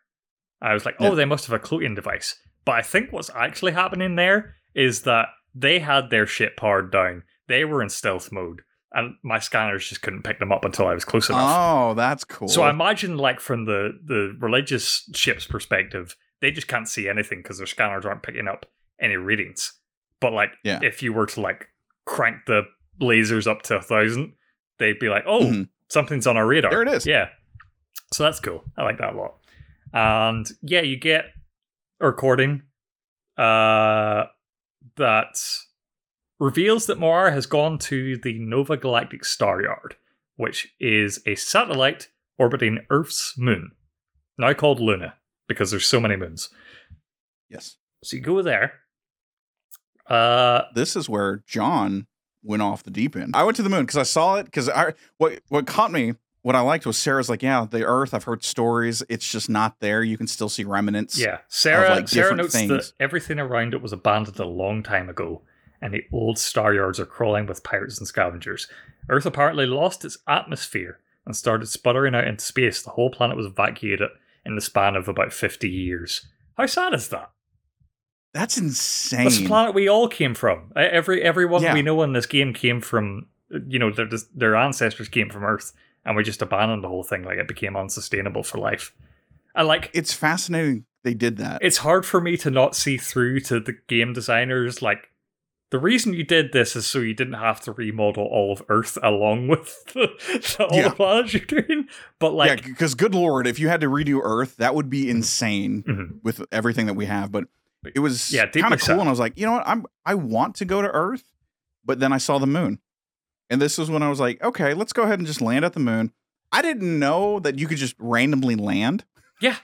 I was like, oh, Yeah. they must have a cloaking device. But I think what's actually happening there is that they had their shit powered down. They were in stealth mode, and my scanners just couldn't pick them up until I was close enough. oh that's cool So I imagine, like from the the religious ship's perspective, they just can't see anything because their scanners aren't picking up any readings. But like, Yeah. if you were to like crank the lasers up to a thousand, they'd be like, "Oh, Mhm. something's on our radar." There it is. Yeah. So that's cool. I like that a lot. And yeah, you get a recording uh, that reveals that Moara has gone to the Nova Galactic Star Yard, which is a satellite orbiting Earth's moon, now called Luna, because there's so many moons. yes So you go there. Uh, this is where Jon went off the deep end. I went to the moon because I saw it. Because I what what caught me, what I liked was Sarah's like, yeah, the Earth. I've heard stories. It's just not there. You can still see remnants. yeah, Sarah. like, Sarah notes things. that everything around it was abandoned a long time ago, and the old star yards are crawling with pirates and scavengers. Earth apparently lost its atmosphere and started sputtering out into space. The whole planet was evacuated in the span of about fifty years. How sad is that? that's insane. That's the planet we all came from. Every everyone Yeah. we know in this game came from, you know, their their ancestors came from Earth, and we just abandoned the whole thing. Like it became unsustainable for life. And like, It's fascinating they did that. it's hard for me to not see through to the game designers. Like, the reason you did this is so you didn't have to remodel all of Earth along with [LAUGHS] the, the, all Yeah. the planets you're doing. But yeah, like, because good lord, if you had to redo Earth, that would be insane Mhm. with everything that we have. But it was Yeah, kind of cool, sad. and I was like, you know what, I'm I want to go to Earth, but then I saw the moon, and this is when I was like, okay, let's go ahead and just land at the moon. I didn't know that you could just randomly land. Yeah.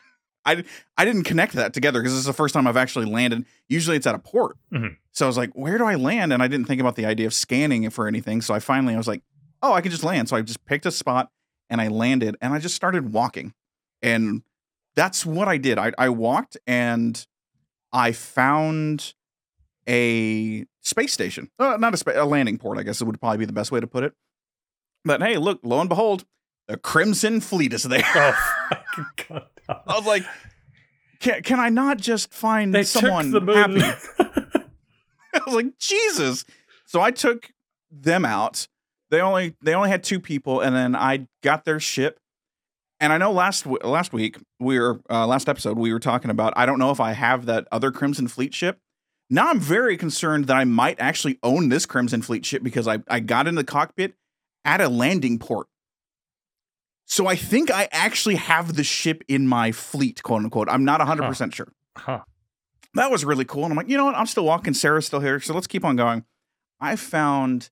I, I didn't connect that together because this is the first time I've actually landed. Usually it's at a port. Mhm. So I was like, where do I land? And I didn't think about the idea of scanning it for anything. So I finally I was like, oh, I can just land. So I just picked a spot and I landed and I just started walking. And that's what I did. I, I walked and I found a space station. Uh, not a, spa- a landing port, I guess it would probably be the best way to put it. But hey, look, lo and behold, the Crimson Fleet is there. oh, [LAUGHS] fucking God. I was like, can, can I not just find They someone took the moon. happy? [LAUGHS] [LAUGHS] I was like, Jesus. So I took them out. They only they only had two people, and then I got their ship. And I know last last week we were uh, last episode we were talking about. I don't know if I have that other Crimson Fleet ship. Now I'm very concerned that I might actually own this Crimson Fleet ship because I I got in the cockpit at a landing port. So I think I actually have the ship in my fleet, quote unquote. I'm not 100% sure. Huh. That was really cool. And I'm like, you know what? I'm still walking. Sarah's still here. So let's keep on going. I found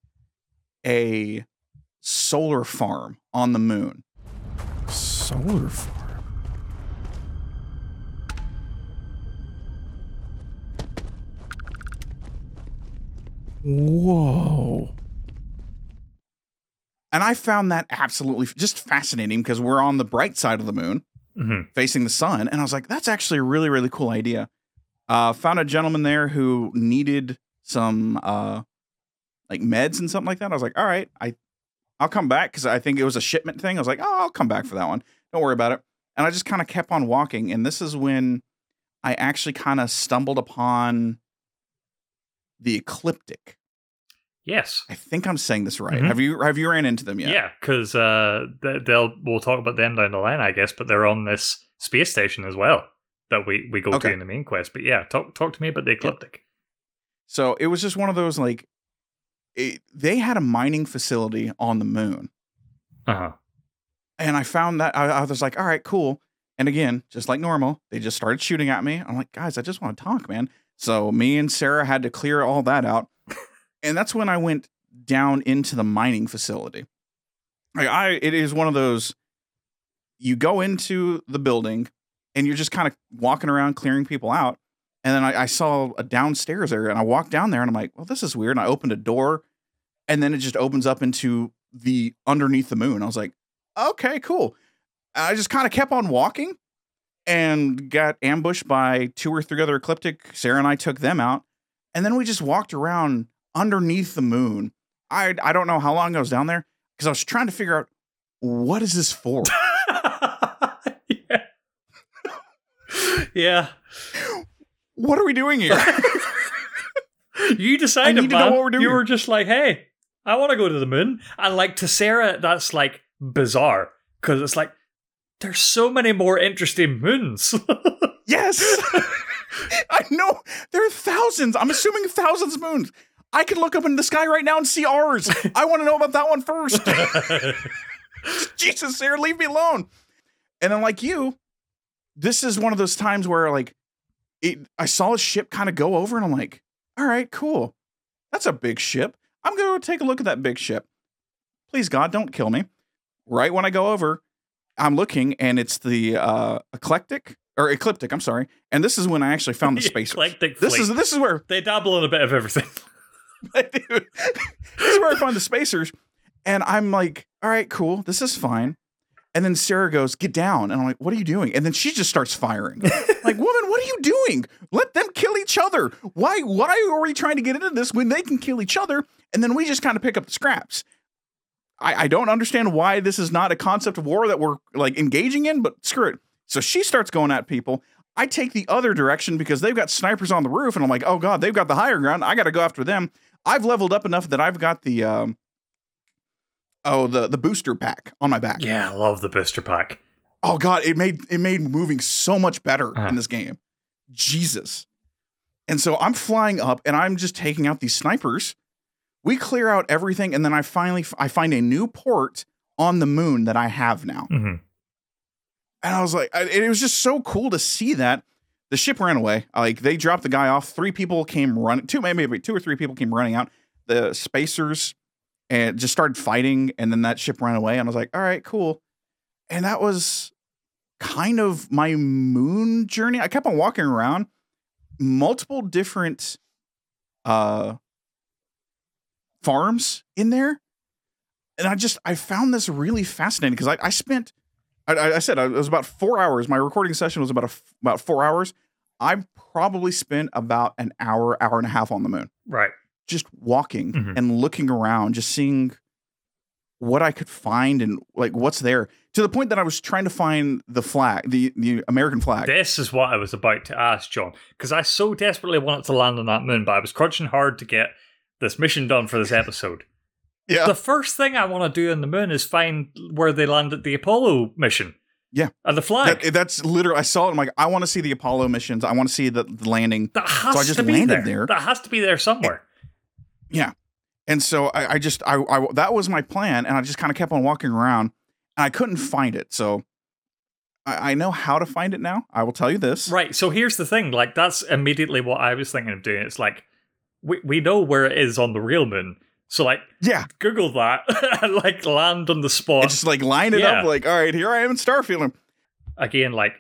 a solar farm on the moon. Solar farm. Whoa. And I found that absolutely just fascinating because we're on the bright side of the moon Mhm. facing the sun. And I was like, that's actually a really, really cool idea. Uh, found a gentleman there who needed some uh, like meds and something like that. I was like, all right, I, I'll come back because I think it was a shipment thing. I was like, oh, I'll come back for that one. Don't worry about it. And I just kind of kept on walking. And this is when I actually kind of stumbled upon the ecliptic. Yes. I think I'm saying this right. Mhm. Have you have you ran into them yet? Yeah, because uh, they'll we'll talk about them down the line, I guess. But they're on this space station as well that we we go Okay. to in the main quest. But yeah, talk talk to me about the ecliptic. So it was just one of those like it, they had a mining facility on the moon, Uh huh. and I found that I, I was like, all right, cool. And again, just like normal, they just started shooting at me. I'm like, guys, I just want to talk, man. So me and Sarah had to clear all that out, and that's when I went down into the mining facility. Like I, it is one of those. You go into the building, and you're just kind of walking around clearing people out. And then I, I saw a downstairs area, and I walked down there, and I'm like, "Well, this is weird." And I opened a door, and then it just opens up into the underneath the moon. I was like, "Okay, cool." And I just kind of kept on walking, and got ambushed by two or three other ecliptic. Sarah and I took them out, and then we just walked around underneath the moon. I I don't know how long I was down there because I was trying to figure out what is this for. [LAUGHS] yeah. yeah. what are we doing here? [LAUGHS] You decided, need to know man. what we're doing You were just like, hey, I want to go to the moon. And like to Sarah, that's like bizarre because it's like there's so many more interesting moons. [LAUGHS] Yes. I know. There are thousands. I'm assuming thousands of moons. I could look up in the sky right now and see ours. [LAUGHS] I want to know about that one first. [LAUGHS] Jesus, Sarah, leave me alone. And then, like you, this is one of those times where, like, it, I saw a ship kind of go over, and I'm like, all right, cool. That's a big ship. I'm going to take a look at that big ship. Please, God, don't kill me. Right when I go over, I'm looking, and it's the uh, eclectic or ecliptic. I'm sorry. And this is when I actually found the. [LAUGHS] Eclectic This fleet. is this is where they dabble in a bit of everything. [LAUGHS] Dude, this is where I find the spacers, and I'm like, all right, cool, this is fine. And then Sarah goes, get down, and I'm like, what are you doing? And then she just starts firing. [LAUGHS] like, woman, what are you doing? Let them kill each other. Why? Why are we trying to get into this when they can kill each other? And then we just kind of pick up the scraps. I, I don't understand why this is not a concept of war that we're like engaging in, but screw it. So she starts going at people. I take the other direction because they've got snipers on the roof, and I'm like, oh god, they've got the higher ground. I got to go after them. I've leveled up enough that I've got the um, oh the the booster pack on my back. yeah, I love the booster pack. Oh god, it made it made moving so much better Uh-huh. in this game. Jesus. And so I'm flying up and I'm just taking out these snipers. We clear out everything and then I finally I find a new port on the moon that I have now. Mhm. And I was like it was just so cool to see that the ship ran away. Like they dropped the guy off. Three people came running. Two maybe two or three people came running out. The spacers and just started fighting and then that ship ran away and I was like, "All right, cool." And that was kind of my moon journey. I kept on walking around multiple different uh farms in there. And I just I found this really fascinating because I, I spent I- I, I said it was about four hours. My recording session was about a about four hours. I probably spent about an hour, hour and a half on the moon, Right. just walking Mhm. and looking around, just seeing what I could find and like what's there. To the point that I was trying to find the flag, the the American flag. This is what I was about to ask, Jon, because I so desperately wanted to land on that moon, but I was crunching hard to get this mission done for this episode. Yeah, The first thing I want to do on the moon is find where they landed the Apollo mission. Yeah. And the flag. that, that's literally. I saw it. I'm like, I want to see the Apollo missions. I want to see the, the landing. That has So I just to be landed there. there. That has to be there somewhere. Yeah. And so I, I just I, I that was my plan, and I just kind of kept on walking around, and I couldn't find it. So I, I know how to find it now. I will tell you this. Right. So here's the thing. Like that's immediately what I was thinking of doing. It's like we we know where it is on the real moon. So like Yeah. Google that [LAUGHS] and like land on the spot. Just like line it Yeah. up like, all right, here I am in Starfield. Again, like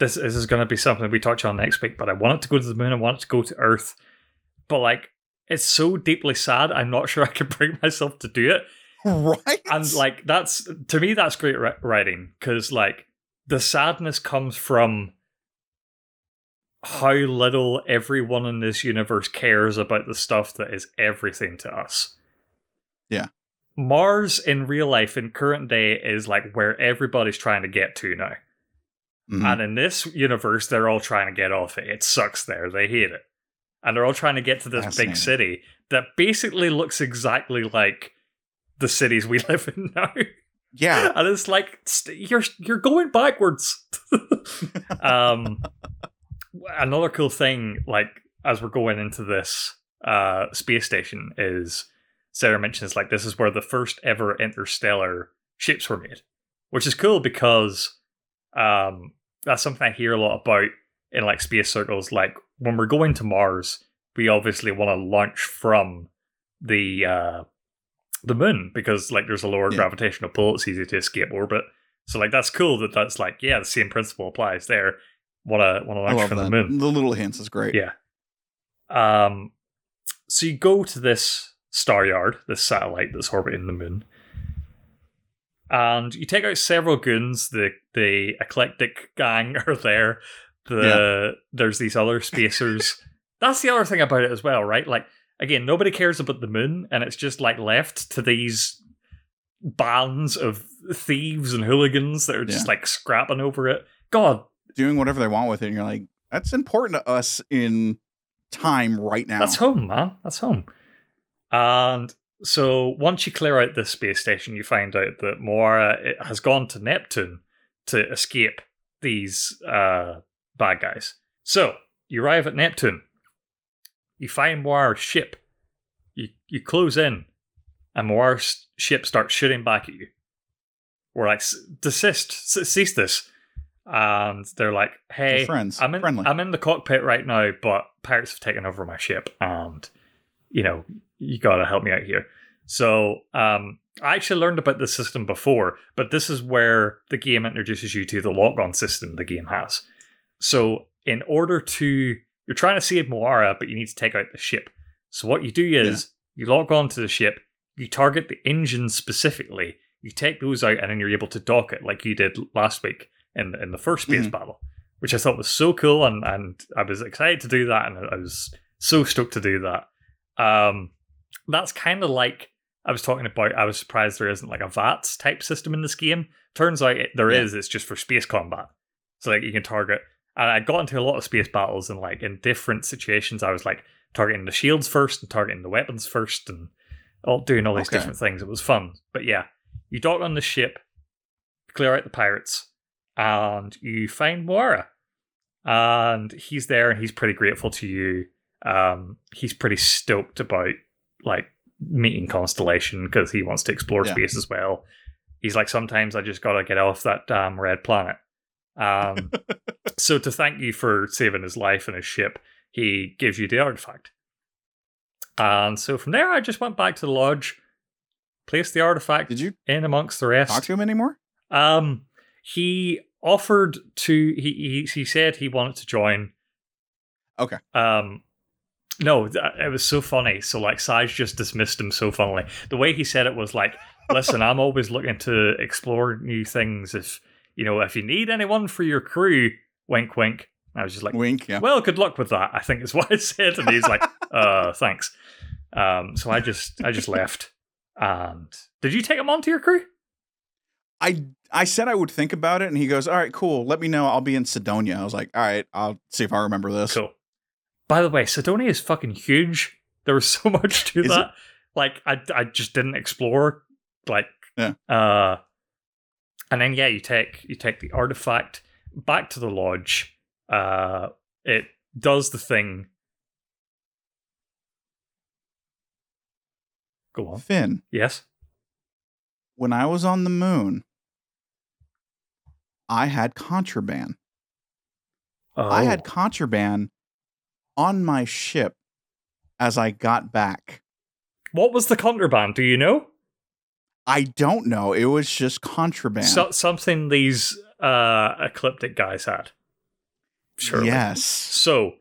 this, this is going to be something we touch on next week. But I want it to go to the moon. I want it to go to Earth. But like it's so deeply sad. I'm not [LAUGHS] sure I can bring myself to do it. Right? and like that's to me that's great writing because like the sadness comes from how little everyone in this universe cares about the stuff that is everything to us Yeah. mars in real life in current day is like where everybody's trying to get to now Mhm. and in this universe they're all trying to get off it it sucks there they hate it and they're all trying to get to this big city that basically looks exactly like the cities we [LAUGHS] live in now yeah. [LAUGHS] and it's like st- you're you're going backwards. [LAUGHS] um, another cool thing, like as we're going into this uh space station, is Sarah mentions like this is where the first ever interstellar ships were made, which is cool because um that's something I hear a lot about in like space circles. Like when we're going to Mars, we obviously want to launch from the uh the moon because like there's a lower Yeah. gravitational pull it's easy to escape orbit so like that's cool that that's like yeah the same principle applies there want to want to launch from that. the moon The little hints is great. yeah um so you go to this star yard this satellite that's orbiting the moon and you take out several goons the the eclectic gang [LAUGHS] are there the there's these other spacers [LAUGHS] that's the other thing about it as well right like again nobody cares about the moon and it's just like left to these bands of thieves and hooligans that are just Yeah. like scrapping over it god Doing whatever they want with it. And you're like, that's important to us in time right now. That's home, man. That's home. And so once you clear out this space station, you find out that Moara it has gone to Neptune to escape these uh, bad guys. So you arrive at Neptune. You find Moara's ship. You you close in, and Moara's ship starts shooting back at you. We're like, desist, cease this. And they're like, hey, friends. I'm in, Friendly. I'm in the cockpit right now, but pirates have taken over my ship, and you know, you gotta help me out here. So, um, I actually learned about this system before, but this is where the game introduces you to the lock on system the game has. So, in order to, you're trying to save Moara, but you need to take out the ship. So, what you do is you log on to the ship, you target the engines specifically, you take those out, and then you're able to dock it like you did last week in in the first space Mhm. battle, which I thought was so cool, and and I was excited to do that, and I was so stoked to do that. Um, that's kind of like I was talking about. I was surprised there isn't like a VATS type system in this game. Turns out it, there Yeah. is. It's just for space combat, so like you can target. And I got into a lot of space battles, and like in different situations, I was like targeting the shields first and targeting the weapons first, and all doing all these Okay. different things. It was fun, but yeah, you dock on the ship, clear out the pirates, and you find Moara. And he's there and he's pretty grateful to you. Um, he's pretty stoked about like meeting Constellation because he wants to explore Yeah. space as well. He's like, sometimes I just gotta get off that damn red planet. Um, [LAUGHS] so to thank you for saving his life and his ship, he gives you the artifact. And so from there, I just went back to the lodge, placed the artifact Did you in amongst the rest. talk to him anymore? Um, he offered to. He he he said he wanted to join. Okay. Um, no, it was so funny. So like, Saj just dismissed him so funnily. The way he said it was like, "Listen, I'm always looking to explore new things. If you know, if you need anyone for your crew, wink, wink." I was just like, Wink. Yeah. well, good luck with that. I think is [LAUGHS] what I said, and he's like, [LAUGHS] "Uh, thanks." Um, so I just I just left. And did you take him onto your crew? I I said I would think about it, and he goes, "All right, cool. Let me know. I'll be in Sidonia." I was like, "All right, I'll see if I remember this." Cool. By the way, Sidonia is fucking huge. There was so [LAUGHS] much to Is that. Like I, I just didn't explore. Like, Yeah. uh, and then yeah, you take you take the artifact back to the lodge. Uh, it does the thing. Go on. Fin, Yes. when I was on the moon, I had contraband. Oh. I had contraband on my ship as I got back. What was the contraband? Do you know? I don't know. It was just contraband. So, something these uh, ecliptic guys had. Sure. Yes. So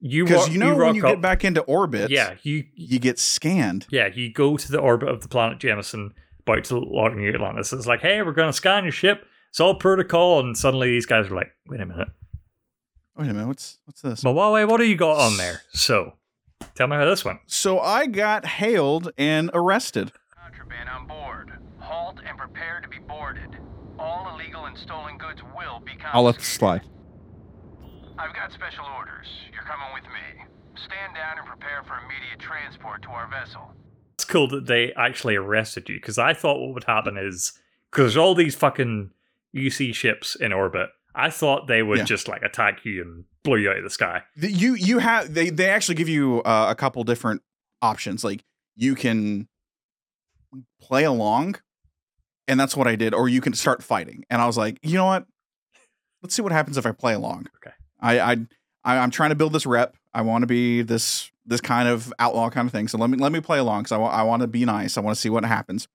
you Because you know when you up, get back into orbit, Yeah, you you get scanned. yeah you go to the orbit of the planet Jemison, about to launch New Atlantis. It's like, hey, we're going to scan your ship. It's all protocol, and suddenly these guys are like, wait a minute, Wait a minute, what's what's this? Huawei, what do you got on there? So, tell me how this went. So I got hailed and arrested. Contraband on board. Halt and prepare to be boarded. All illegal and stolen goods will be confiscated. I'll let this slide. I've got special orders. You're coming with me. Stand down and prepare for immediate transport to our vessel. It's cool that they actually arrested you because I thought what would happen is because there's all these fucking UC ships in orbit. I thought they would Yeah. just like attack you and blow you out of the sky. You you have they they actually give you uh, a couple different options. Like you can play along, and that's what I did, or you can start fighting. And I was like, you know what? Let's see what happens if I play along. Okay. I I, I I'm trying to build this rep. I want to be this this kind of outlaw kind of thing. So let me let me play along because I want I want to be nice. I want to see what happens.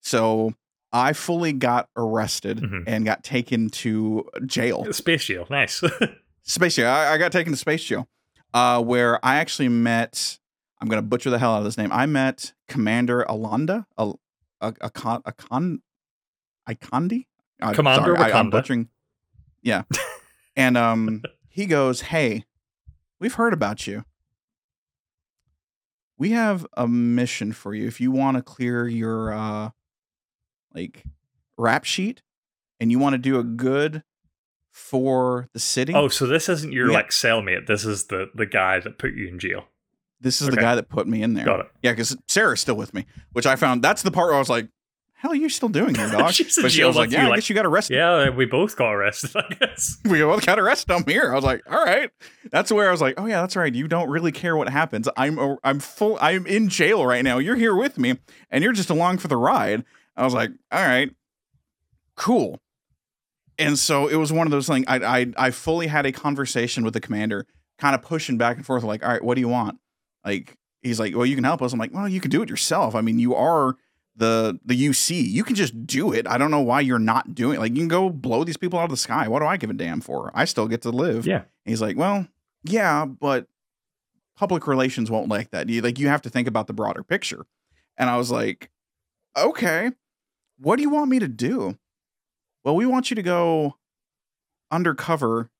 So I fully got arrested Mhm. and got taken to jail. Space jail, nice. [LAUGHS] Space jail. I, I got taken to space jail, uh, where I actually met. I'm gonna butcher the hell out of this name. I met Commander Alonda, a a a con, a con, Ikondi? Uh, Commander sorry, I, I'm butchering. Yeah, [LAUGHS] and um, he goes, "Hey, we've heard about you. We have a mission for you. If you want to clear your uh, like rap sheet, and you want to do a good." For the city. oh, so this isn't your Yeah. like cellmate. This is the the guy that put you in jail. This is Okay. the guy that put me in there. Got it. Yeah, because Sarah's still with me, which I found that's the part where I was like, "Hell, you're you still doing here, [LAUGHS] dog?" She's in but she jail was like, "Yeah, I like- guess you got arrested. Yeah, uh, we both got arrested. [LAUGHS] I guess. We both got arrested. I'm here." I was like, "All right." That's where I was like, "Oh yeah, that's right. You don't really care what happens. I'm I'm full. I'm in jail right now. You're here with me, and you're just along for the ride." I was like, "All right, cool." And so it was one of those things. I I I fully had a conversation with the commander, kind of pushing back and forth, like, "All right, what do you want?" Like he's like, "Well, you can help us." I'm like, "Well, you can do it yourself. I mean, you are the the UC. You can just do it. I don't know why you're not doing it. Like, you can go blow these people out of the sky. What do I give a damn for? I still get to live." Yeah. And he's like, "Well, yeah, but public relations won't like that. You like you have to think about the broader picture." And I was like, "Okay, what do you want me to do?" Well, we want you to go undercover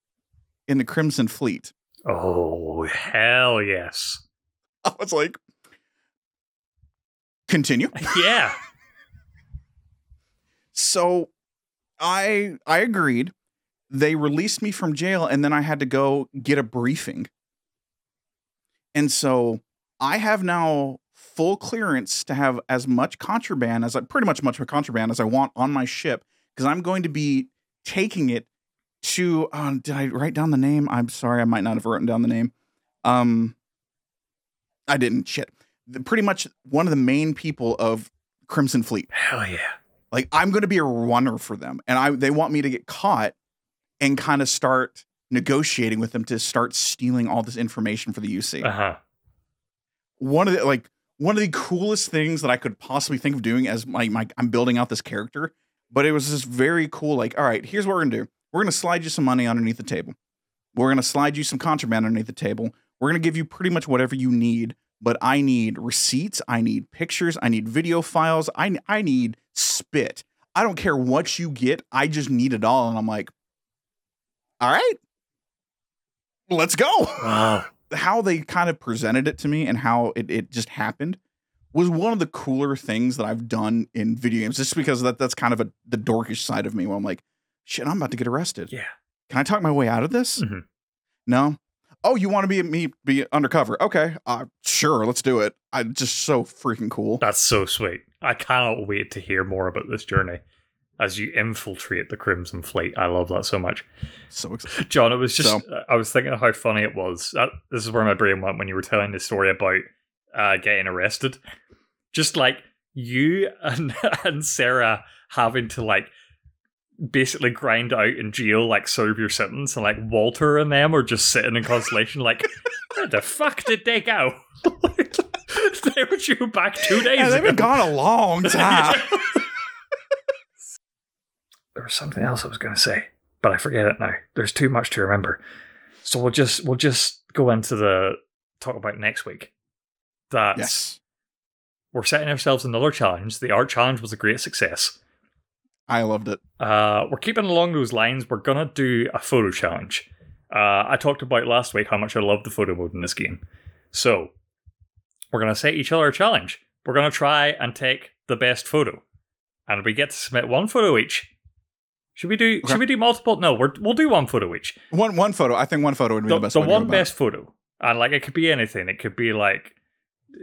in the Crimson Fleet. Oh hell yes. [LAUGHS] I was like, continue. [LAUGHS] Yeah. So I I agreed. They released me from jail and then I had to go get a briefing. And so I have now full clearance to have as much contraband as I pretty much much contraband as I want on my ship because I'm going to be taking it to uh, did I write down the name? I'm sorry, I might not have written down the name. Um I didn't shit. The- pretty much one of the main people of Crimson Fleet. Hell yeah. Like I'm going to be a runner for them, and I they want me to get caught and kind of start negotiating with them to start stealing all this information for the UC. Uh huh. One of the like one of the coolest things that I could possibly think of doing as my, my I'm building out this character, but it was just very cool. Like, all right, here's what we're gonna do. We're gonna slide you some money underneath the table. We're gonna slide you some contraband underneath the table. We're gonna give you pretty much whatever you need, but I need receipts. I need pictures. I need video files. I I need spit. I don't care what you get. I just need it all. And I'm like, all right, let's go Wow. How they kind of presented it to me and how it, it just happened was one of the cooler things that I've done in video games. Just because that that's kind of a the dorkish side of me where I'm like, shit, I'm about to get arrested. Yeah. Can I talk my way out of this? Mhm. No. Oh, you want to be me be undercover? Okay, uh, sure, let's do it. I'm just so freaking cool. That's so sweet. I cannot wait to hear more about this journey as you infiltrate the Crimson Fleet. I love that so much. So excited. [LAUGHS] Jon, it was just, So- I was thinking how funny it was. That, this is where my brain went when you were telling the story about uh, getting arrested. Just like you [LAUGHS] and, and Sarah having to like basically grind out in jail, like serve your sentence, and like Walter and them are just sitting in constellation, like, [LAUGHS] where the fuck did they go? they were due back two days Yeah, they've ago. been gone a long time. There was something else I was going to say, but I forget it now. There's too much to remember, so we'll just we'll just go into the talk about next week. That yes. we're setting ourselves another challenge. The art challenge was a great success. I loved it. Uh, we're keeping along those lines. We're gonna do a photo challenge. Uh, I talked about last week how much I love the photo mode in this game. So we're gonna set each other a challenge. We're gonna try and take the best photo, and we get to submit one photo each. Should we do? Okay. Should we do multiple? No, we're, we'll do one photo each. One one photo. I think one photo would be The, the best. the one best photo, and like it could be anything. It could be like,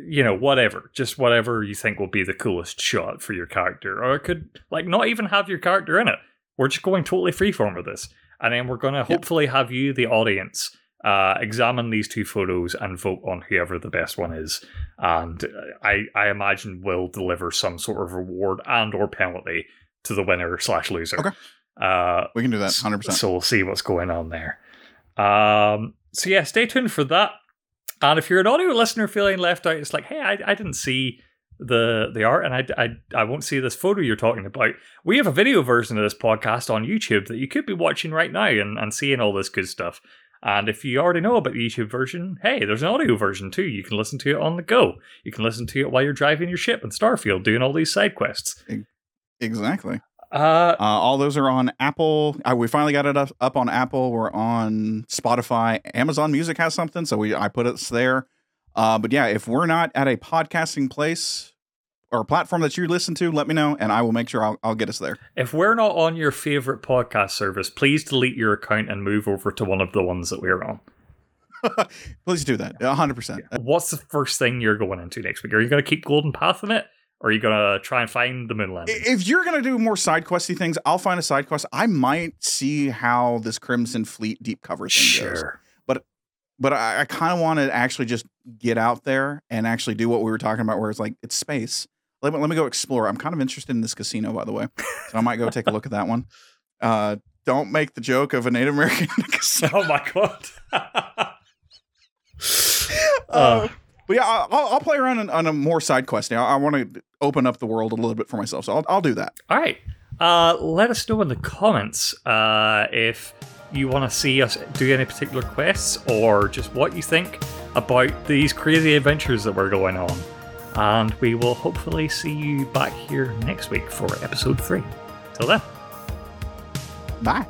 you know, whatever. Just whatever you think will be the coolest shot for your character, or it could like not even have your character in it. We're just going totally freeform with this, and then we're going to hopefully have you, the audience, uh, examine these two photos and vote on whoever the best one is. And uh, I, I imagine we'll deliver some sort of reward and or penalty to the winner slash loser. Okay. Uh, We can do that. Hundred percent. so we'll see what's going on there. Um, so yeah, stay tuned for that. And if you're an audio listener feeling left out, it's like, hey, I, I didn't see the the art, and I, I I won't see this photo you're talking about. We have a video version of this podcast on YouTube that you could be watching right now and, and seeing all this good stuff. And if you already know about the YouTube version, hey, there's an audio version too. You can listen to it on the go. You can listen to it while you're driving your ship in Starfield, doing all these side quests. Exactly. Uh, Uh, all those are on Apple. Uh, we finally got it up, up on Apple. We're on Spotify. Amazon Music has something, so we I put us there. Uh, but yeah, if we're not at a podcasting place or platform that you listen to, let me know, and I will make sure I'll, I'll get us there. If we're not on your favorite podcast service, please delete your account and move over to one of the ones that we're on. [LAUGHS] Please do that. hundred percent. What's the first thing you're going into next week? Are you going to keep Golden Path in it? Or are you going to try and find the moon landing? If you're gonna do more side questy things, I'll find a side quest. I might see how this Crimson Fleet deep cover thing goes. Sure. but I, I kind of want to actually just get out there and actually do what we were talking about, where it's like it's space. Let me, let me go explore. I'm kind of interested in this casino, by the way, so I might go take a look at that one. [LAUGHS] Uh, don't make the joke of a Native American [LAUGHS] casino. Oh my god. [LAUGHS] Uh, but yeah, I'll, I'll play around on, on a more side quest. Now, I want to open up the world a little bit for myself, so I'll, I'll do that. All right. Uh, let us know in the comments uh, if you want to see us do any particular quests or just what you think about these crazy adventures that we're going on. And we will hopefully see you back here next week for episode three. Till then. Bye.